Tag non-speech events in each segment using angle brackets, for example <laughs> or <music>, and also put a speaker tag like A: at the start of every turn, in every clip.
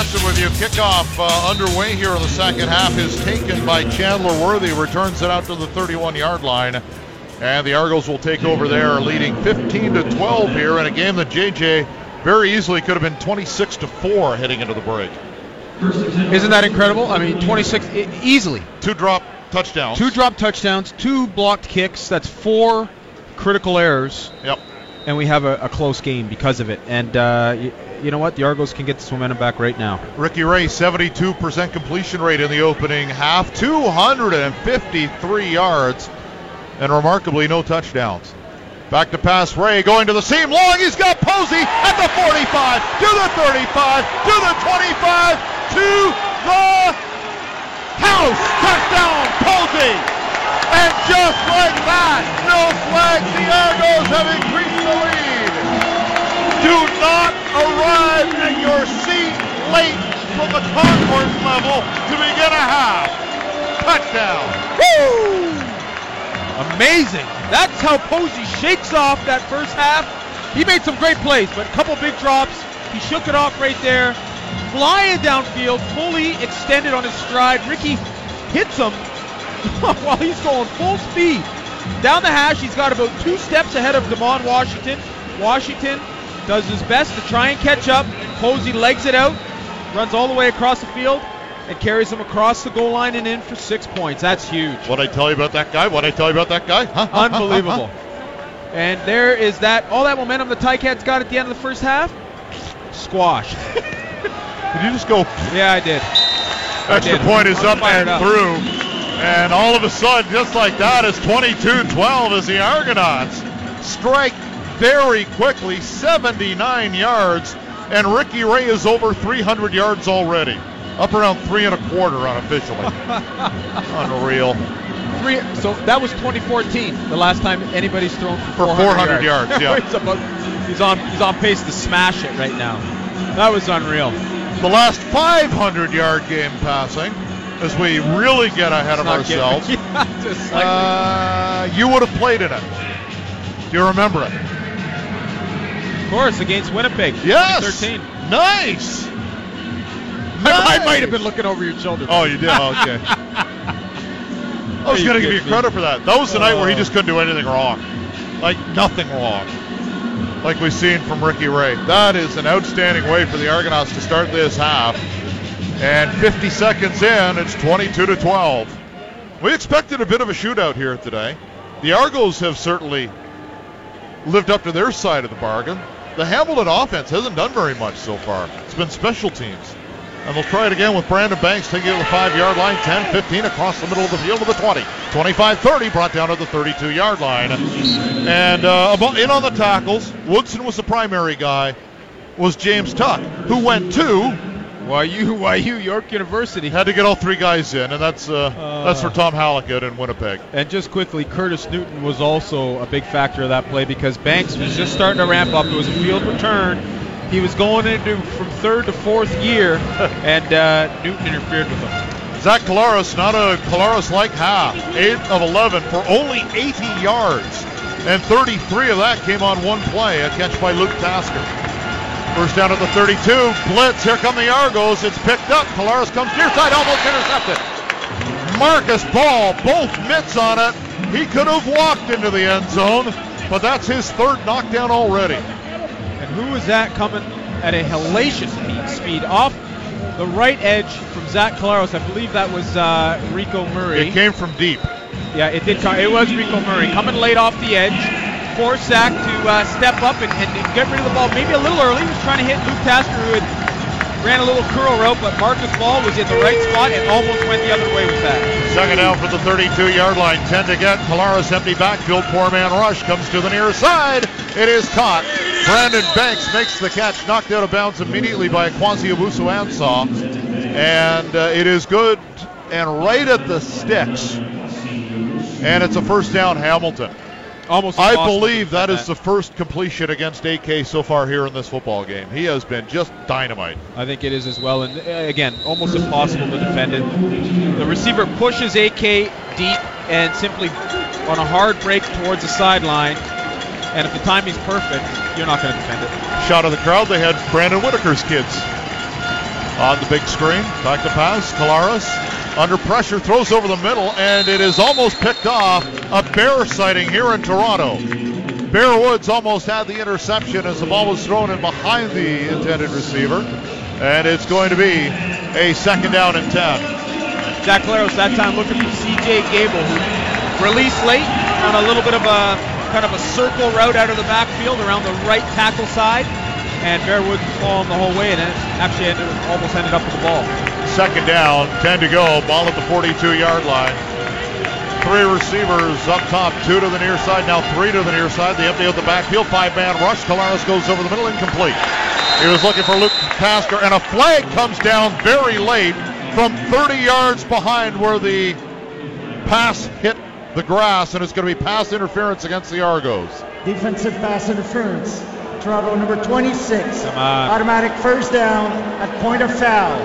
A: Johnson with you. Kickoff uh, underway here in the second half is taken by Chandler Worthy. Returns it out to the 31 yard line. And the Argos will take over there, leading 15 to 12 here in a game that JJ very easily could have been 26 to 4 heading into the break.
B: Isn't that incredible? I mean, 26 e- easily.
A: Two drop touchdowns.
B: Two drop touchdowns, two blocked kicks. That's four critical errors.
A: Yep.
B: And we have a, a close game because of it. And uh, you know what? The Argos can get this momentum back right now.
A: Ricky Ray, 72% completion rate in the opening half, 253 yards, and remarkably no touchdowns. Back to pass Ray, going to the seam, long. He's got Posey at the 45, to the 35, to the 25, to the house. Touchdown, Posey. And just like that, the level to begin a half. Touchdown.
B: Woo! Amazing. That's how Posey shakes off that first half. He made some great plays, but a couple big drops. He shook it off right there. Flying downfield, fully extended on his stride. Ricky hits him <laughs> while he's going full speed. Down the hash, he's got about two steps ahead of DeMond Washington. Washington does his best to try and catch up. Posey legs it out, runs all the way across the field, and carries him across the goal line and in for six points. That's huge.
A: What I tell you about that guy? What I tell you about that guy? Huh?
B: Unbelievable. And there is that all that momentum the Ticats got at the end of the first half. Squashed. <laughs>
A: Did you just go?
B: Yeah, I did.
A: Extra
B: did.
A: point is
B: I'm
A: up and
B: up.
A: through. And all of a sudden, just like that, it's 22-12 as the Argonauts strike very quickly, 79 yards, and Ricky Ray is over 300 yards already. Up around three and a quarter unofficially. <laughs> Unreal.
B: Three, so that was 2014, the last time anybody's thrown for,
A: For 400 yards, <laughs> yeah.
B: he's, about, he's on he's on pace to smash it right now. That was unreal.
A: The last 500 yard game passing as we really get ahead of
B: Not getting-
A: ourselves. <laughs>
B: Yeah.
A: Uh, you would have played in it. Do you remember it?
B: Of course, against Winnipeg.
A: Yes.
B: 2013.
A: Nice.
B: I, I might have been looking over your shoulder.
A: Oh, you did? Oh, okay. <laughs> I was going to give you
B: kidding me?
A: credit for that. That was the night where he
B: Oh.
A: just couldn't do anything wrong. Like, nothing wrong. Like we've seen from Ricky Ray. That is an outstanding way for the Argonauts to start this half. And 50 seconds in, it's 22 to 12. We expected a bit of a shootout here today. The Argos have certainly lived up to their side of the bargain. The Hamilton offense hasn't done very much so far. It's been special teams. And they'll try it again with Brandon Banks taking it to the five yard line, 10 15 across the middle of the field to the 20. 25 30 brought down to the 32 yard line. And uh, in on the tackles, Woodson was the primary guy, was James Tuck, who went two,
B: Why you? <laughs> Why you? York University.
A: had to get all three guys in, and that's uh, that's for Tom Halleckett in Winnipeg.
B: And just quickly, Curtis Newton was also a big factor of that play because Banks was just starting to ramp up. It was a field return. He was going into from third to fourth year, <laughs> and uh, Newton interfered with him.
A: Zach Collaros, not a Collaros-like half. 8 of 11 for only 80 yards. And 33 of that came on one play, a catch by Luke Tasker. First down at the 32. Blitz. Here come the Argos. It's picked up. Collaros comes near side, almost intercepted. Marcus Ball, both mitts on it. He could have walked into the end zone, but that's his third knockdown already.
B: And who is that coming at a hellacious speed, off the right edge from Zach Collaros? I believe that was uh, Rico Murray.
A: It came from deep.
B: Yeah, it did. Come, it was Rico Murray coming late off the edge. Forced Zach to uh, step up and, and get rid of the ball maybe a little early. He was trying to hit Luke Tasker, who had ran a little curl rope, but Marcus Ball was in the right spot and almost went the other way with that.
A: Second down for the 32 yard line. 10 to get. Collaros empty backfield. Four man rush comes to the near side. It is caught. Brandon Banks makes the catch, knocked out of bounds immediately by Kwasi Owusu Ansah. And uh, it is good and right at the sticks. And it's a first down, Hamilton.
B: Almost.
A: I believe that
B: defend
A: the first completion against AK so far here in this football game. He has been just dynamite.
B: I think it is as well. And uh, again, almost impossible to defend it. The receiver pushes AK deep and simply on a hard break towards the sideline. And if the timing's perfect, you're not going to defend it.
A: Shot of the crowd, they had Brandon Whitaker's kids on the big screen. Back to pass. Collaros under pressure throws over the middle, and it is almost picked off. A bear sighting here in Toronto. Bear Woods almost had the interception as the ball was thrown in behind the intended receiver, and it's going to be a second down and 10.
B: Zach Collaros that time looking for C.J. Gable, who released late on a little bit of a kind of a circle route out of the backfield around the right tackle side, and Bear Woods was the whole way, and it actually ended, almost ended up with the ball.
A: Second down, 10 to go. Ball at the 42-yard line. Three receivers up top, two to the near side, now three to the near side. The empty of the backfield, five-man rush. Collaros goes over the middle, incomplete. He was looking for Luke Tasker, and a flag comes down very late from 30 yards behind where the pass hit the grass, and it's going to be pass interference against the Argos.
C: Defensive pass interference. Toronto number 26.
B: Come on.
C: Automatic first down at point of foul.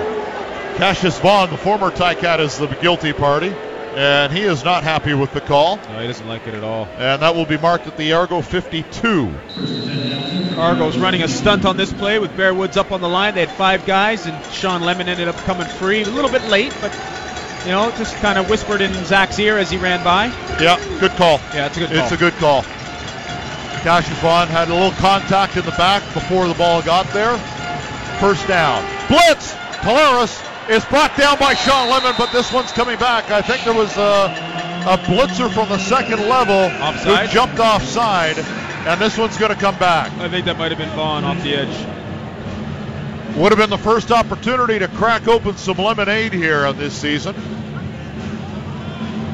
A: Cassius Vaughn, the former Ticat, is the guilty party, and he is not happy with the call.
B: No, he doesn't like it at all.
A: And that will be marked at the Argo 52.
B: Argos running a stunt on this play with Bear Woods up on the line. They had five guys, and Shawn Lemon ended up coming free. A little bit late, but you know, just kind of whispered in Zach's ear as he ran by.
A: Yeah, good call.
B: Yeah, it's a good call.
A: It's a good call. Cassius had a little contact in the back before the ball got there. First down. Blitz! Collaros is brought down by Shawn Lemon, but this one's coming back. I think there was a, a blitzer from the second level
B: Offside?
A: who jumped offside, and this one's going to come back.
B: I think that might have been Vaughn off the edge.
A: Would have been the first opportunity to crack open some lemonade here on this season.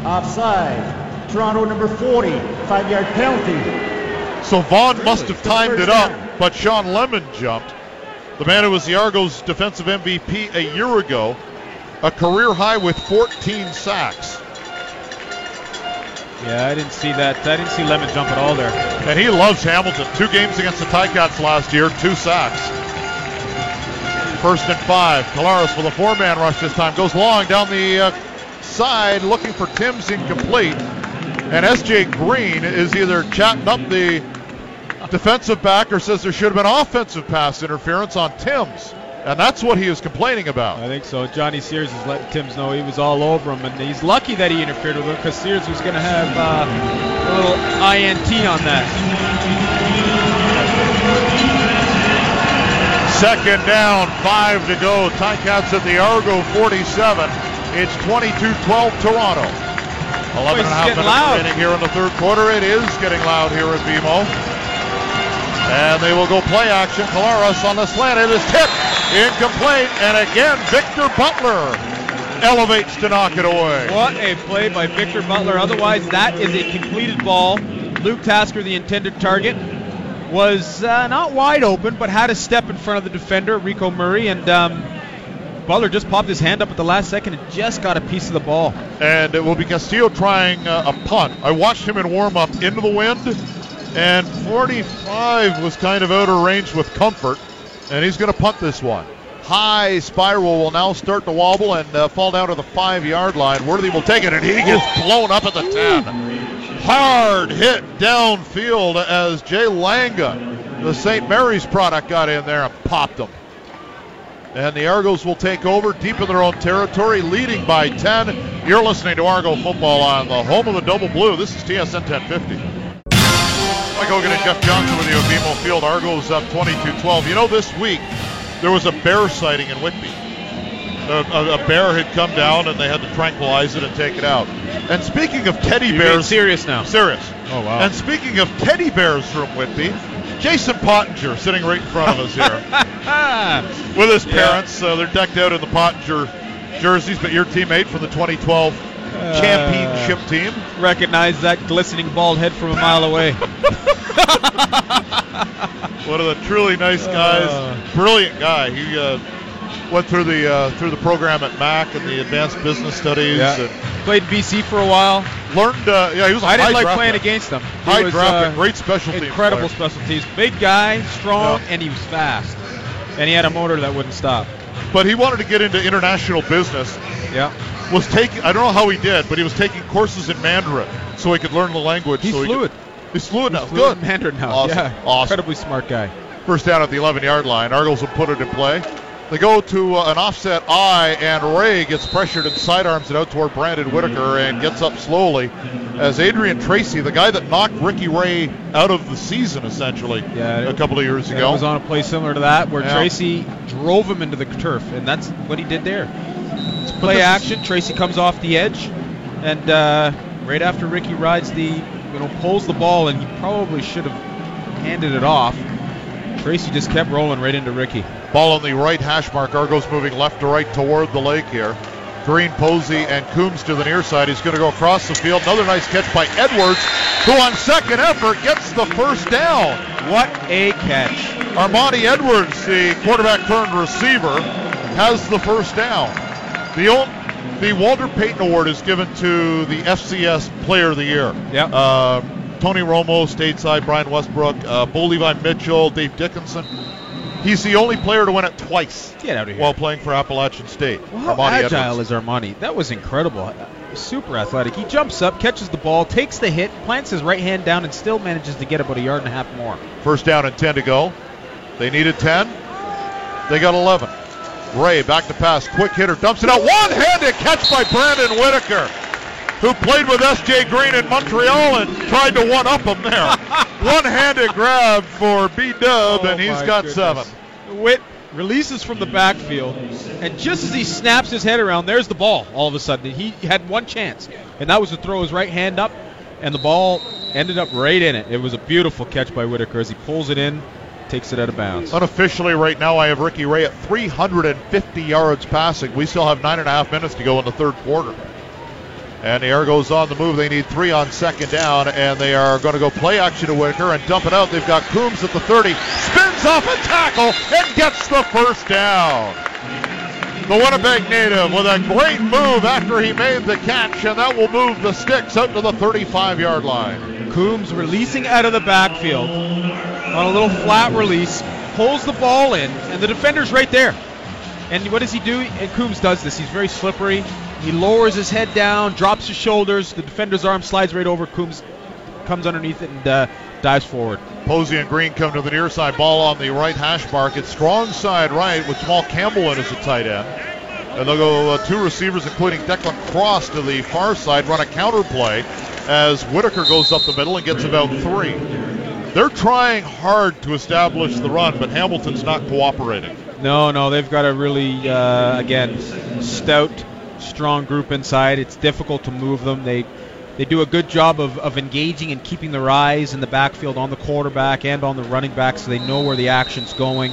C: Offside. Toronto number 40. Five yard penalty.
A: So Vaughn must have timed it up,
C: down.
A: but Shawn Lemon jumped. The man who was the Argos defensive MVP a year ago, a career high with 14 sacks.
B: Yeah, I didn't see that. I didn't see Lemon jump at all there.
A: And he loves Hamilton. Two games against the Ticats last year, two sacks. First and five. Collaros with a four-man rush this time. Goes long down the uh, side looking for Tim's incomplete. And S.J. Green is either chatting up the defensive backer says there should have been offensive pass interference on Tim's. And that's what he is complaining about.
B: I think so. Johnny Sears is letting Timms know he was all over him, and he's lucky that he interfered with him because Sears was going to have uh, a little INT on that.
A: Second down, five to go. Ticats at the Argo 47. It's 22-12 Toronto. 11 and a half minutes
B: loud.
A: remaining here in the third quarter. It is getting loud here at BMO. And they will go play action. Collaros on the slant. It is tipped. Incomplete. And again, Victor Butler elevates to knock it away.
B: What a play by Victor Butler. Otherwise, that is a completed ball. Luke Tasker, the intended target, was uh, not wide open, but had a step in front of the defender, Rico Murray, and um, Butler just popped his hand up at the last second and just got a piece of the ball.
A: and it will be Castillo trying uh, a punt. I watched him in warm up into the wind, and 45 was kind of out of range with comfort, and he's going to punt this one. High spiral will now start to wobble and uh, fall down to the five yard line. Worthy will take it, and he gets blown up at the 10. Hard hit downfield as Jay Langa, the St. Mary's product, got in there and popped him. And the Argos will take over deep in their own territory, leading by 10. You're listening to Argo football on the home of the double blue. This is TSN 1050. Mike Hogan and Jeff Johnson with you at BMO Field. Argos up 22-12. You know, this week there was a bear sighting in Whitby. A, a, a bear had come down and they had to tranquilize it and take it out. And speaking of teddy
B: You're
A: bears,
B: serious now.
A: serious.
B: Oh, wow.
A: And speaking of teddy bears from Whitby, Jason Pottinger sitting right in front of us here <laughs> with his
B: Yeah.
A: parents. Uh, they're decked out in the Pottinger jerseys, but your teammate from the 2012 championship team.
B: Recognize that glistening bald head from a mile away. <laughs>
A: One of the truly nice guys,
B: Uh.
A: brilliant guy. He uh, went through the uh, through the program at Mac and the advanced business studies
B: Yeah.
A: and
B: Played BC for a while.
A: learned. Uh, yeah, he was a
B: I didn't like
A: draft
B: playing
A: pick.
B: against him. He
A: High
B: was,
A: draft
B: uh,
A: great special teams
B: Incredible
A: player.
B: special teams. Big guy, strong,
A: Yeah.
B: and he was fast. And he had a motor that wouldn't stop.
A: But he wanted to get into international business.
B: Yeah.
A: Was taking. I don't know how he did, but he was taking courses in Mandarin so he could learn the language.
B: He's
A: so he
B: fluid.
A: Could, he's fluid now.
B: Fluent
A: Good.
B: Mandarin now.
A: Awesome.
B: Yeah.
A: Awesome.
B: Incredibly smart guy.
A: First down at the 11 yard line. Argos will put it in play. They go to uh, an offset eye, and Ray gets pressured and sidearms it out toward Brandon Whitaker and gets up slowly as Adrian Tracy, the guy that knocked Ricky Ray out of the season essentially
B: Yeah,
A: a couple of years
B: It
A: ago.
B: was on a play similar to that where
A: Yeah.
B: Tracy drove him into the turf, and that's what he did there. It's play action. Tracy comes off the edge, and uh, right after Ricky rides the, you know, pulls the ball, and he probably should have handed it off. Tracy just kept rolling right into Ricky.
A: Ball on the right hash mark. Argos moving left to right toward the lake here. Green, Posey, and Coombs to the near side. He's going to go across the field. Another nice catch by Edwards, who on second effort gets the first down.
B: What a catch!
A: Armani Edwards, the quarterback turned receiver, has the first down. The old, the Walter Payton Award is given to the FCS Player of the Year.
B: Yeah.
A: Uh, Tony Romo, stateside, Brian Westbrook, uh, Bo Levi Mitchell, Dave Dickenson. He's the only player to win it twice
B: Get out of here.
A: while playing for Appalachian State.
B: Well, how
A: Armani
B: agile
A: Edwards.
B: is Armani? That was incredible. Super athletic. He jumps up, catches the ball, takes the hit, plants his right hand down, and still manages to get about a yard and a half more.
A: First down and 10 to go. They needed 10. They got 11. Ray back to pass. Quick hitter dumps it out. One handed catch by Brandon Whitaker, who played with S.J. Green in Montreal and tried to one up him there. <laughs> One handed grab for B Dub, and
B: oh
A: he's got
B: goodness.
A: seven.
B: Witt releases from the backfield, and just as he snaps his head around, there's the ball. All of a sudden, he had one chance, and that was to throw his right hand up, and the ball ended up right in it. It was a beautiful catch by Whitaker as he pulls it in, takes it out of bounds.
A: Unofficially, right now, I have Ricky Ray at 350 yards passing. We still have nine and a half minutes to go in the third quarter. And the Argos on the move. They need three on second down, and they are going to go play action to Whitaker and dump it out. They've got Coombs at the 30, spins off a tackle, and gets the first down. The Winnipeg native with a great move after he made the catch, and that will move the sticks out to the 35 yard line.
B: Coombs releasing out of the backfield on a little flat release, pulls the ball in, and the defender's right there. And what does he do? And Coombs does this. He's very slippery. He lowers his head down, drops his shoulders. The defender's arm slides right over. Coombs comes underneath it and uh, dives forward.
A: Posey and Green come to the near side. Ball on the right hash mark. It's strong side right with Jamal Campbell in as a tight end. And they'll go uh, two receivers, including Declan Cross, to the far side, run a counter play as Whitaker goes up the middle and gets about three. They're trying hard to establish the run, but Hamilton's not cooperating.
B: No, no, they've got a really, uh, again, stout, strong group inside. It's difficult to move them. They they do a good job of, of engaging and keeping their eyes in the backfield on the quarterback and on the running back so they know where the action's going.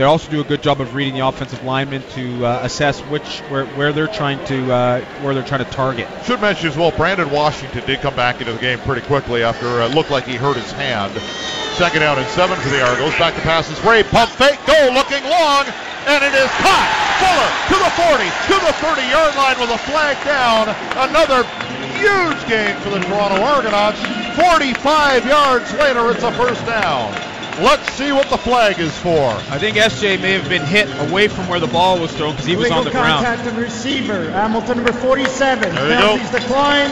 B: They also do a good job of reading the offensive linemen to uh, assess which where, where they're trying to uh, where they're trying to target.
A: Should mention as well, Brandon Washington did come back into the game pretty quickly after uh, it looked like he hurt his hand. Second down and seven for the Argos. Back to passes. Ray pump fake, go looking long, and it is caught. Fuller to the 40, to the 30 yard line with a flag down. Another huge gain for the Toronto Argonauts. 45 yards later, it's a first down. Let's see what the flag is for.
B: I think SJ may have been hit away from where the ball was thrown because he was on the ground.
C: contact on the receiver. Hamilton number 47.
A: There you go.
C: Decline.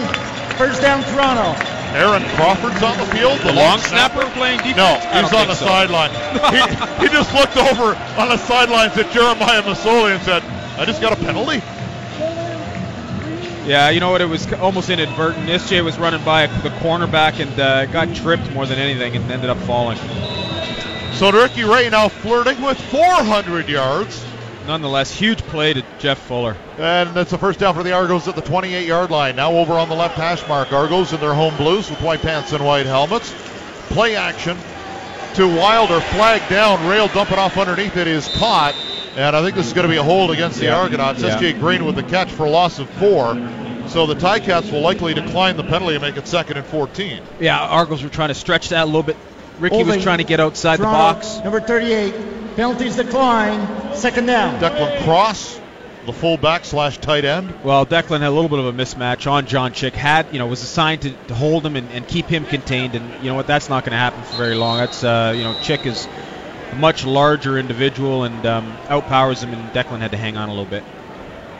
C: First down Toronto.
A: Aaron Crawford's on the field.
B: The long snapper playing defense?
A: No, he's on the
B: so.
A: sideline. <laughs> he, he just looked over on the sidelines at Jeremiah Masoli and said, I just got a penalty.
B: Yeah, you know what? It was almost inadvertent. SJ was running by the cornerback and uh, got tripped more than anything and ended up falling.
A: So Ricky Ray now flirting with 400 yards.
B: Nonetheless, huge play to Jeff Fuller.
A: And that's the first down for the Argos at the 28 yard line. Now over on the left hash mark. Argos in their home blues with white pants and white helmets. Play action to Wilder. Flag down. Rail dumping off underneath it is caught. And I think this is going to be a hold against the
B: Yeah.
A: Argonauts.
B: Yeah.
A: SJ Green with the catch for a loss of four. So the Ticats will likely decline the penalty and make it second and 14.
B: Yeah, Argos were trying to stretch that a little bit. Ricky was trying to get outside the box.
C: Number 38. Penalties decline. Second down.
A: Declan Cross, the fullback slash tight end.
B: Well, Declan had a little bit of a mismatch on John Chick. Had you know was assigned to, to hold him and, and keep him contained, and you know what? That's not going to happen for very long. That's uh, you know Chick is a much larger individual and um, outpowers him, and Declan had to hang on a little bit.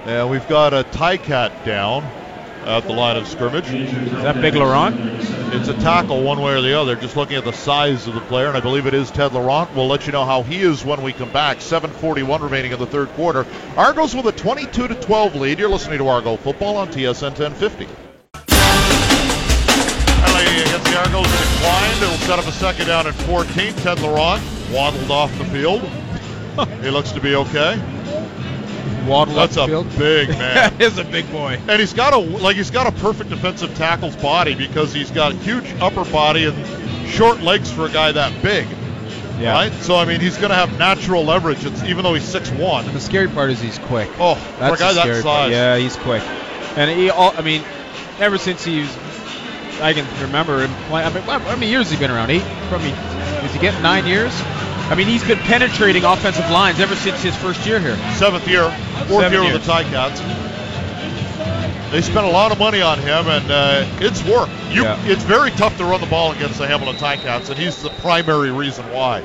A: And we've got a Ticat down at the line of scrimmage.
B: Is that Big Laurent?
A: it's a tackle one way or the other, just looking at the size of the player, and I believe it is Ted Laurent. We'll let you know how he is when we come back. 7:41 remaining in the third quarter. Argos with a 22 to 12 lead. You're listening to Argo Football on TSN 1050. Penalty against the Argos declined. It'll set up a second down at 14. Ted Laurent waddled off the field. <laughs> he looks to be okay.
B: Waddle
A: That's
B: up
A: a
B: the field.
A: big <laughs> man.
B: that is a big boy.
A: And he's got a like he's got a perfect defensive tackle's body because he's got a huge upper body and short legs for a guy that big.
B: Yeah.
A: Right? So I mean he's gonna have natural leverage it's, even though he's six one.
B: The scary part is he's quick.
A: Oh,
B: That's
A: for a guy that
B: scary
A: size.
B: part. Yeah, he's quick. And he, all, I mean, ever since he's, I can remember him. I mean, how many years has he been around? Eight? Probably. Is he getting nine years? I mean, he's been penetrating offensive lines ever since his first year here.
A: Seventh year, fourth
B: Seven
A: year
B: years.
A: with the Ticats. They spent a lot of money on him, and uh, it's worked. You,
B: Yeah.
A: It's very tough to run the ball against the Hamilton Ticats, and he's the primary reason why.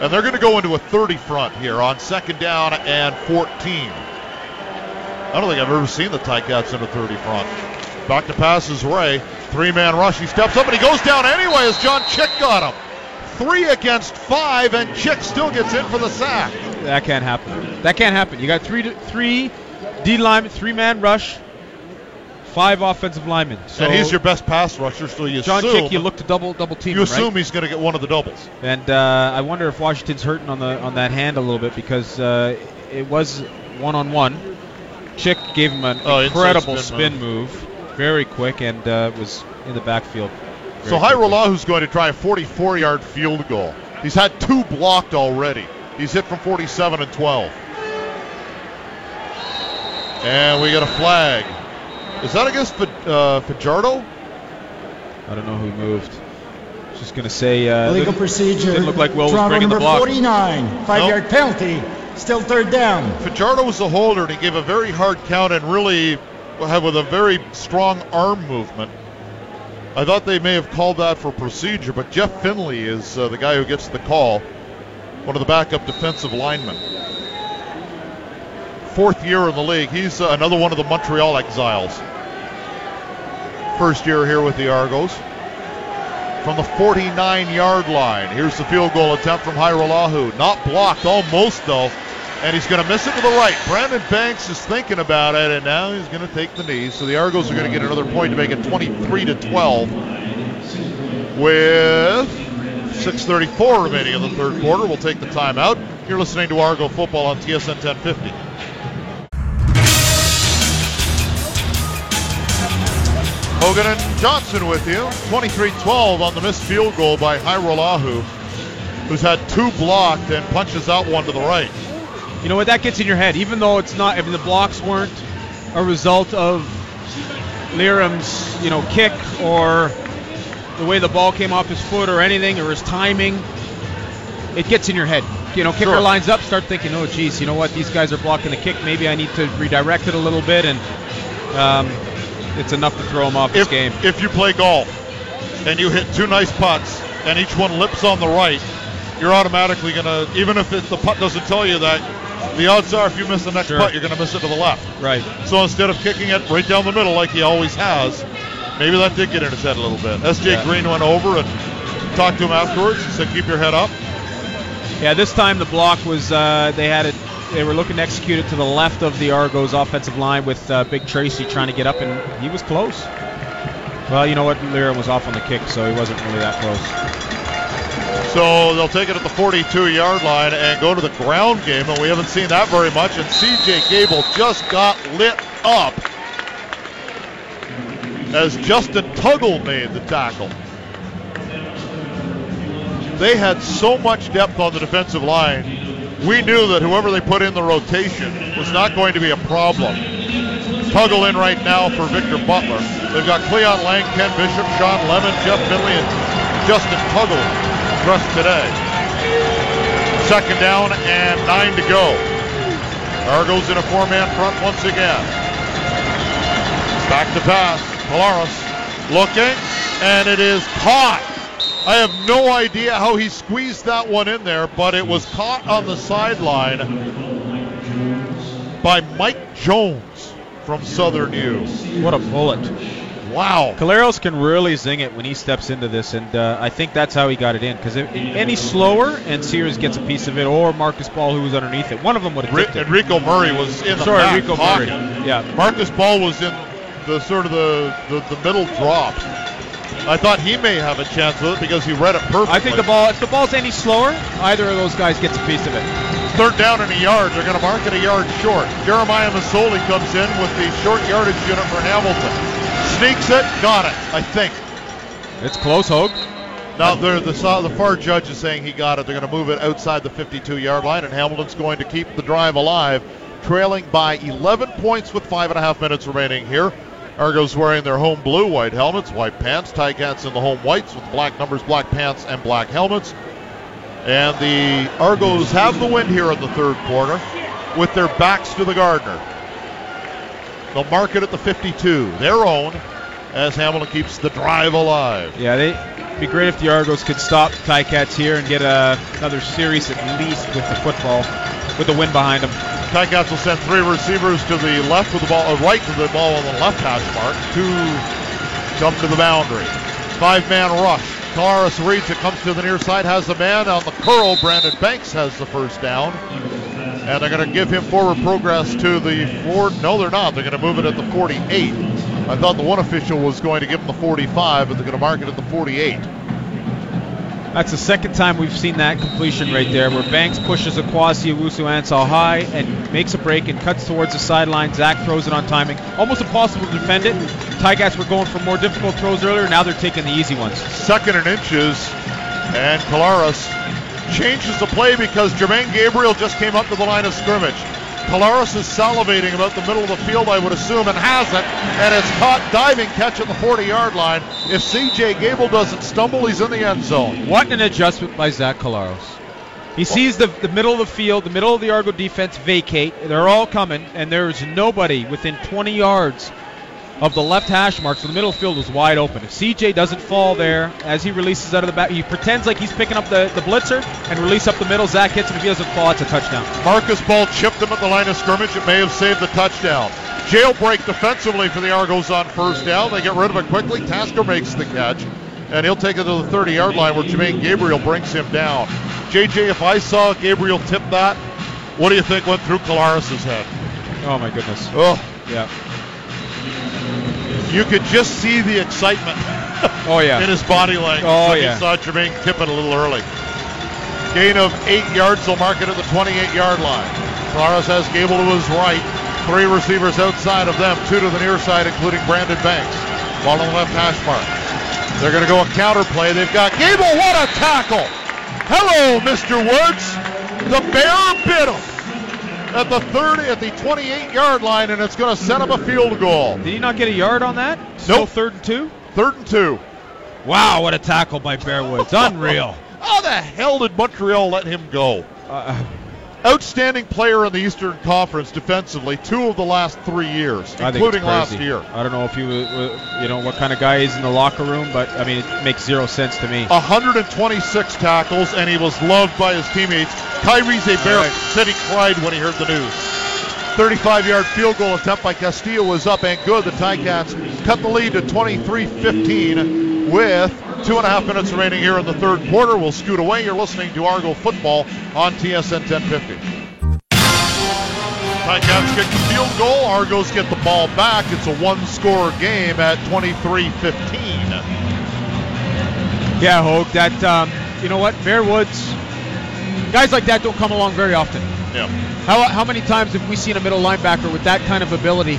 A: And they're going to go into a 30 front here on second down and 14. I don't think I've ever seen the Ticats in a 30 front. Back to passes Ray. Three man rush. He steps up and he goes down anyway as John Chick got him. Three against five, and Chick still gets in for the sack.
B: That can't happen. That can't happen. You got three, three D linemen, three man rush, five offensive linemen. So
A: and he's your best pass rusher, so you
B: John
A: assume
B: Chick. You look to double double team
A: you
B: him, right?
A: assume he's going to get one of the doubles.
B: And uh, I wonder if Washington's hurting on the on that hand a little bit because uh, it was one on one. Chick gave him an
A: Oh,
B: incredible
A: spin
B: spin, move. very quick, and uh, was in the backfield.
A: So
B: very quickly.
A: Hajrullahu going to try a 44-yard field goal. He's had two blocked already. He's hit from 47 and 12. And we got a flag. Is that against Fa- uh, Fajardo?
B: I don't know who moved. Just gonna say uh,
C: Legal
B: didn't-
C: procedure.
B: Didn't look like Will was
C: Toronto
B: bringing the
C: number
B: block.
C: 49, five-yard penalty. Still third down.
A: Fajardo was the holder, and he gave a very hard count and really had with a very strong arm movement. I thought they may have called that for procedure, but Jeff Finley is uh, the guy who gets the call, one of the backup defensive linemen. Fourth year in the league. He's uh, another one of the Montreal exiles. First year here with the Argos. From the 49 yard line. Here's the field goal attempt from Hajrullahu. Not blocked, almost though and he's going to miss it to the right. Brandon Banks is thinking about it, and now he's going to take the knee. So the Argos are going to get another point to make it 23 to 12. With 6:34 remaining in the third quarter, we'll take the timeout. You're listening to Argo Football on TSN 1050. Hogan and Johnson with you. 23-12 on the missed field goal by Hajrullahu, who's had two blocked and punches out one to the right.
B: You know what? That gets in your head, even though it's not. I mean, the blocks weren't a result of Lirim's, you know, kick or the way the ball came off his foot or anything or his timing. It gets in your head. You know, kicker
A: Sure.
B: lines up, start thinking, oh, geez, you know what? These guys are blocking the kick. Maybe I need to redirect it a little bit, and um, it's enough to throw him off his
A: if,
B: game.
A: if you play golf and you hit two nice putts and each one lips on the right, you're automatically gonna even if it, the putt doesn't tell you that, the odds are if you miss the next
B: Sure.
A: putt, you're gonna miss it to the left.
B: Right.
A: So instead of kicking it right down the middle like he always has, maybe that did get in his head a little bit. SJ
B: Yeah.
A: Green went over and talked to him afterwards. He said, "Keep your head up."
B: Yeah, this time the block was uh, they had it. They were looking to execute it to the left of the Argos offensive line with uh, Big Tracy trying to get up, and he was close. Well, you know what? Lirim was off on the kick, so he wasn't really that close.
A: So they'll take it at the 42-yard line and go to the ground game, and we haven't seen that very much. And C.J. Gable just got lit up as Justin Tuggle made the tackle. They had so much depth on the defensive line. We knew that whoever they put in the rotation was not going to be a problem. Tuggle in right now for Victor Butler. They've got Cleyon Laing, Ken Bishop, Shawn Lemon, Jeff Finley, and Justin Tuggle dressed today. Second down and nine to go. Argos in a four-man front once again. Back to pass. Collaros looking, and it is caught. I have no idea how he squeezed that one in there, but it was caught on the sideline by Mike Jones from Southern U.
B: What a bullet!
A: Wow.
B: Collaros can really zing it when he steps into this, and uh, I think that's how he got it in. Because any slower, and Sears gets a piece of it, or Marcus Ball, who was underneath it. One of them would have it.
A: Enrico Murray was in the
B: Sorry,
A: back
B: Enrico
A: pocket.
B: Murray. Yeah.
A: Marcus Ball was in the sort of the, the, the middle drops. I thought he may have a chance with it because he read it perfectly.
B: I think the ball, if the ball's any slower, either of those guys gets a piece of it.
A: Third down and a yard. They're going to mark it a yard short. Jeremiah Masoli comes in with the short yardage unit for Hamilton. Sneaks it, got it, I think.
B: It's close, Hogue.
A: Now they're, the the far judge is saying he got it. They're going to move it outside the 52-yard line, and Hamilton's going to keep the drive alive, trailing by 11 points with five and a half minutes remaining here. Argos wearing their home blue, white helmets, white pants. Ticats in the home whites with black numbers, black pants, and black helmets. And the Argos have the win here in the third quarter with their backs to the Gardner. They'll mark it at the 52, their own, as Hamilton keeps the drive alive.
B: Yeah, they, it'd be great if the Argos could stop Ticats here and get uh, another series at least with the football, with the win behind them.
A: Ticats will send three receivers to the left with the ball, uh, right to the ball on the left hash mark. Two come to the boundary. Five-man rush. Collaros reads it, comes to the near side, has the man on the curl. Brandon Banks has the first down. And they're going to give him forward progress to the four. No, they're not. They're going to move it at the 48. I thought the one official was going to give him the 45, but they're going to mark it at the 48.
B: That's the second time we've seen that completion right there, where Banks pushes a Kwasi Owusu Ansah high and makes a break and cuts towards the sideline. Zach throws it on timing. Almost impossible to defend it. Ticats were going for more difficult throws earlier. Now they're taking the easy ones.
A: second and inches, and Collaros changes the play because Jermaine Gabriel just came up to the line of scrimmage. Collaros is salivating about the middle of the field, I would assume, and has it, and it's caught diving catch at the 40-yard line. If C.J. Gable doesn't stumble, he's in the end zone.
B: What an adjustment by Zach Collaros. He sees the, the middle of the field, the middle of the Argo defense vacate. They're all coming, and there's nobody within 20 yards of the left hash mark, so the middle field was wide open. If CJ doesn't fall there as he releases out of the back, he pretends like he's picking up the, the blitzer and release up the middle. Zach hits him. If he doesn't fall, it's a touchdown.
A: Marcus Ball chipped him at the line of scrimmage. It may have saved the touchdown. Jailbreak defensively for the Argos on first down. They get rid of it quickly. Tasker makes the catch, and he'll take it to the 30 yard line where Jermaine Gabriel brings him down. JJ, if I saw Gabriel tip that, what do you think went through Collaros' head?
B: Oh, my goodness.
A: Oh,
B: Yeah.
A: You could just see the excitement <laughs>
B: Oh, yeah.
A: in his body language
B: Oh,
A: when
B: yeah.
A: he saw Jermaine tip it a little early. Gain of eight yards, they'll mark it at the 28 yard line. Collaros has Gable to his right. Three receivers outside of them, two to the near side, including Brandon Banks. Ball on the left hash mark. They're going to go a counter play. They've got Gable. What a tackle! Hello, Mr. Woods. The bear bit him at the 30, at the 28 yard line, and it's going to set up a field goal.
B: Did he not get a yard on that? Still
A: Nope.
B: third and two?
A: Third and two.
B: Wow, what a tackle by Bear Woods. <laughs> Unreal.
A: How the hell did Montreal let him go?
B: Uh,
A: Outstanding player in the Eastern Conference defensively, two of the last three years,
B: I
A: including last year.
B: I don't know if he, was, was- you know, what kind of guy he's in the locker room, but I mean, it makes zero sense to me.
A: 126 tackles, and he was loved by his teammates. Kyries Hebert
B: Right.
A: said he cried when he heard the news. 35-yard field goal attempt by Castillo was up and good. The Ticats cut the lead to 23-15 with two and a half minutes remaining here in the third quarter. We'll scoot away. You're listening to Argo Football on TSN 1050. Ticats get the field goal. Argos get the ball back. It's a one-score game at 23-15.
B: Yeah, Hogue, that, um, you know what, Bear Woods, guys like that don't come along very often.
A: Yeah.
B: How, how many times have we seen a middle linebacker with that kind of ability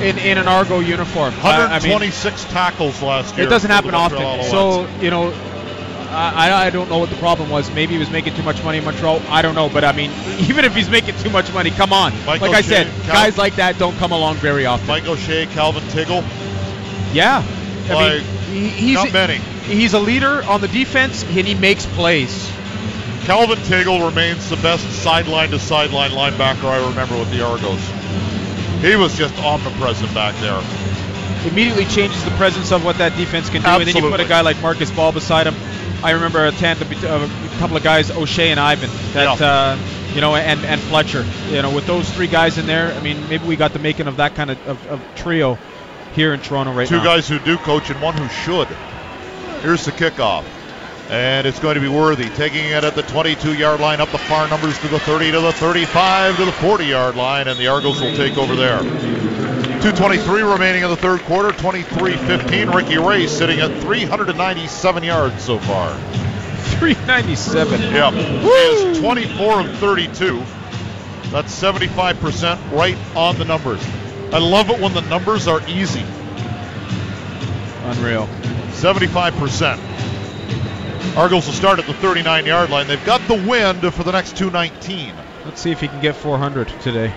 B: in, in an Argo uniform? I- I mean,
A: 126 tackles last year.
B: it doesn't happen often. So, you know, I, I don't know what the problem was. Maybe he was making too much money in Montreal. I don't know. But, I mean, <laughs> even if he's making too much money, come on.
A: Michael
B: like I said,
A: Cal-
B: guys like that don't come along very often.
A: Mike O'Shea, Calvin Tiggle,
B: Yeah. I
A: Like,
B: mean, he, he's,
A: not many.
B: he's a leader on the defense, and he makes plays.
A: Calvin Tiggle remains the best sideline to sideline linebacker I remember with the Argos. He was just omnipresent back there.
B: immediately changes the presence of what that defense can do. And then you put a guy like Marcus Ball beside him. I remember a tandem of a couple of guys, O'Shea and Ivan, that
A: Yeah.
B: uh, you know, and and Fletcher. You know, with those three guys in there, I mean, maybe we got the making of that kind of, of, of trio here in Toronto right
A: Two
B: now.
A: guys who do coach and one who should. Here's the kickoff. And it's going to be worthy, taking it at the 22 yard line, up the far numbers to the 30, to the 35, to the 40 yard line, and the Argos will take over there. 2.23 remaining in the third quarter, 23 15. Ricky Ray sitting at 397 yards so far.
B: 397.
A: Yep. He is 24 of 32. That's 75% right on the numbers. I love it when the numbers are easy.
B: Unreal.
A: 75%. Argos will start at the 39 yard line. They've got the wind for the next 219.
B: Let's see if he can get 400 today.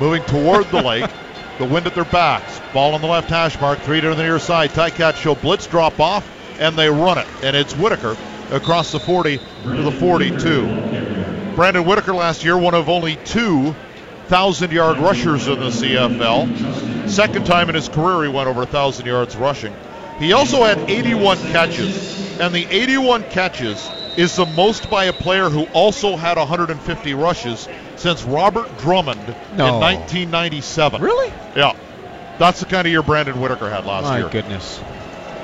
A: Moving toward the <laughs> lake. The wind at their backs. Ball on the left hash mark. Three to the near side. Ticats show blitz drop off, and they run it. And it's Whitaker across the 40 to the 42. Brandon Whitaker last year, one of only two 1,000 yard rushers in the CFL. Second time in his career he went over 1,000 yards rushing. He also had 81 catches, and the 81 catches is the most by a player who also had 150 rushes since Robert Drummond
B: No.
A: in 1997.
B: Really?
A: Yeah. That's the kind of year Brandon Whitaker had last
B: My
A: year.
B: My goodness.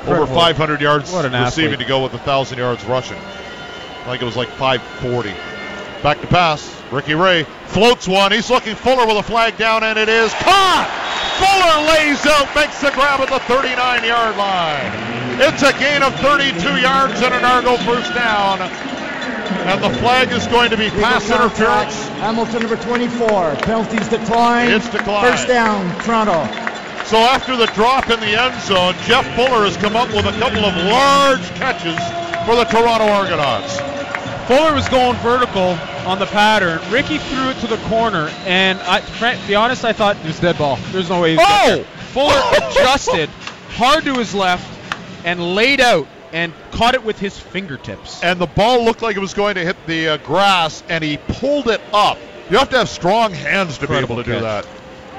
A: Over
B: Incredible.
A: 500 yards receiving
B: athlete.
A: to go with 1,000 yards rushing. I think it was like 540. Back to pass. Ricky Ray floats one. He's looking Fuller with a flag down, and it is caught. Fuller lays out, makes the grab at the 39 yard line. It's a gain of 32 yards and an Argo first down. And the flag is going to be pass
C: Legal contact.
A: interference.
C: Hamilton number 24. Penalties declined.
A: It's declined.
C: First down, Toronto.
A: So after the drop in the end zone, Jeff Fuller has come up with a couple of large catches for the Toronto Argonauts.
B: Fuller was going vertical on the pattern. Ricky threw it to the corner, and I, to be honest, I thought it was dead ball. There's no way. He was
A: Oh!
B: Fuller <laughs> adjusted hard to his left and laid out and caught it with his fingertips.
A: and the ball looked like it was going to hit the uh, grass, and he pulled it up. You have to have strong hands to
B: Incredible
A: be able to do that.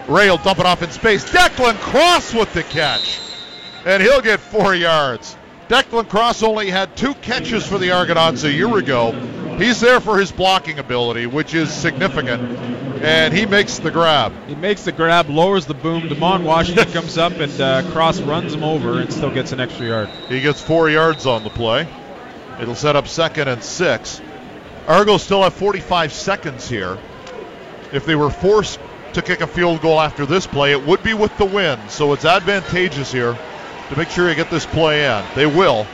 A: Ray will dump it off in space. Declan Cross with the catch, and he'll get four yards. Declan Cross only had two catches for the Argonauts a year ago. He's there for his blocking ability, which is significant, and he makes the grab.
B: He makes the grab, lowers the boom. Demond Washington <laughs> comes up, and uh, Cross runs him over and still gets an extra yard.
A: He gets four yards on the play. It'll set up second and six. Argos still have 45 seconds here. If they were forced to kick a field goal after this play, it would be with the win. So it's advantageous here to make sure you get this play in. They will.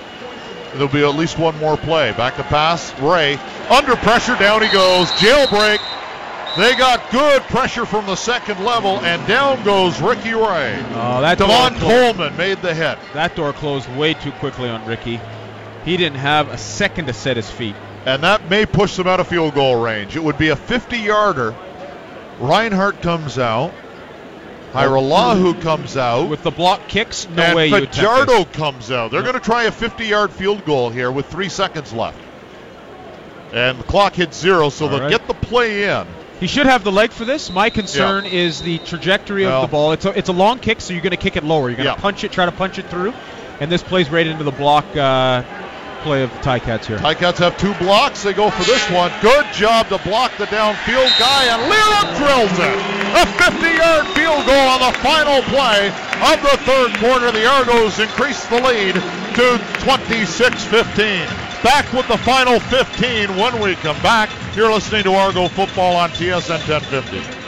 A: There'll be at least one more play. Back to pass. Ray under pressure. Down he goes. Jailbreak. They got good pressure from the second level, and down goes Ricky Ray.
B: Oh, that
A: Devon Coleman made the hit.
B: that door closed way too quickly on Ricky. He didn't have a second to set his feet.
A: and that may push them out of field goal range. It would be a 50 yarder. Reinhardt comes out. Hajrullahu comes out.
B: With the block kicks, no
A: and
B: way you attempt this.
A: Fajardo comes out. They're
B: No.
A: going to try a 50 yard field goal here with three seconds left. And the clock hits zero, so
B: All
A: they'll
B: right.
A: get the play in.
B: He should have the leg for this. My concern is the trajectory of
A: Well-
B: the ball. It's a, it's a long kick, so you're going to kick it lower. You're going to
A: Yeah.
B: punch it, try to punch it through, and this plays right into the block uh, play of the Ticats here.
A: Ticats have two blocks. They go for this one. Good job to block the downfield guy, and Lira drills it. A 50-yard field goal on the final play of the third quarter. The Argos increase the lead to 26-15. Back with the final 15 when we come back. You're listening to Argo Football on TSN 1050.